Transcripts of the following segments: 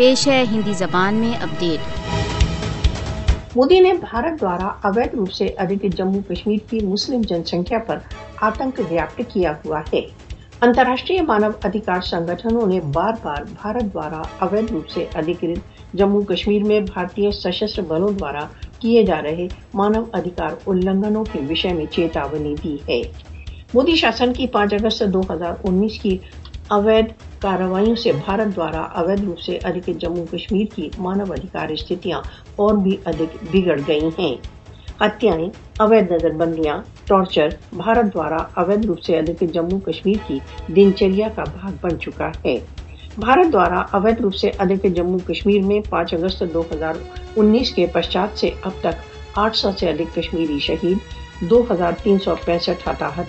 پیش ہے ہندی زبان میں اپڈیٹ۔ مودی نے بھارت دوارا اویدھ روپ سے ادھک جموں کشمیر کی مسلم جن سنکھیا پر آتنک ویاپت کیا ہوا ہے۔ انتراشٹری مانو ادھکار سنگھنوں نے بار بار بھارت دوارا اویدھ روپ سے ادھکت جموں کشمیر میں بھارتی سشستر بلوں دوارا کیے جا رہے مانو ادھکار النگھنوں کے وشے میں چیتاونی دی ہے۔ مودی شاسن کی پانچ اگست دو ہزار انیس کی اویدھ کارروائیوں سے بھارت دوارا اویدھ روپ سے ادھکت جموں کشمیر کی مانو ادھکار استھتیاں اور بھی ادھک بگڑ گئی ہیں۔ ہتھیائیں اویدھ نظر بندیاں، ٹارچر، بھارت دوارا اویدھ روپ سے ادھکت جموں کشمیر کی دنچریا کا بھاگ بن چکا ہے۔ بھارت دوارا اویدھ روپ سے ادھکت جموں کشمیر میں پانچ اگست دو ہزار انیس کے پشچات سے اب تک آٹھ سو سے ادھک کشمیری شہید دو ہزار تین سو پینسٹھ ہتاحت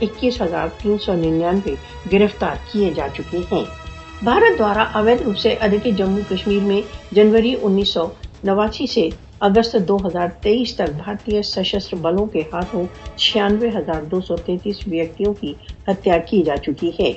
اکیس ہزار تین سو ننانوے گرفتار کیے جا چکے ہیں۔ بھارت دوارا اویدھ روپ سے ادھک جموں کشمیر میں جنوری انیس سو نواسی سے اگست دو ہزار تیئیس تک بھارتی سشستر بلوں کے ہاتھوں چھیانوے ہزار دو سو تینتیس ویکتوں کی ہتیا کی جا چکی ہے۔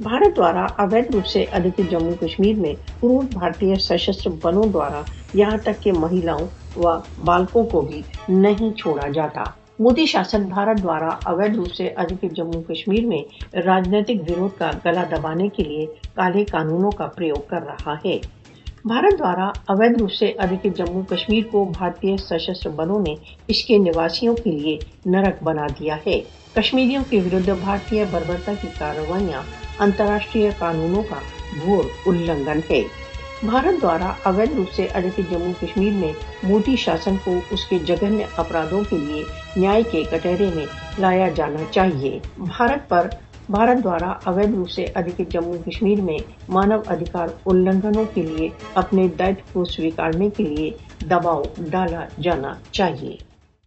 بھارت دوارا اویدھ روپ سے ادھک جموں کشمیر میں پور بھارتی سشستر بلوں دوارا یہاں تک کہ مہیلاؤں و بالکوں کو بھی نہیں چھوڑا جاتا۔ مودی شاسن بھارت دوارا اویدھ روپ سے ادھک جموں کشمیر میں راجنیتک وروھ کا گلا دبانے کے لیے کالے قانونوں کا پریوگ کر رہا ہے۔ بھارت دوارا اویدھ روپ سے ادھک جموں کشمیر کو بھارتی سشستر بلوں نے اس کے نواسیوں کے لیے نرک بنا دیا ہے۔ کشمیریوں کے ورد بھارتی بربرتا کی کارروائیاں انتراشٹری قانونوں کا گھور النگھن ہے۔ بھارت دوارا اویدھ روپ سے ادھک جموں کشمیر میں موٹی شاسن کو اس کے جگنیہ اپرادھوں کے لیے نیائے کے کٹہرے میں لایا جانا چاہیے۔ بھارت پر بھارت دوارا اویدھ روپ سے ادھک جموں کشمیر میں مانو ادھکار النگھنوں کے لیے اپنے دائت کو سویکارنے کے لیے دباؤ ڈالا جانا چاہیے۔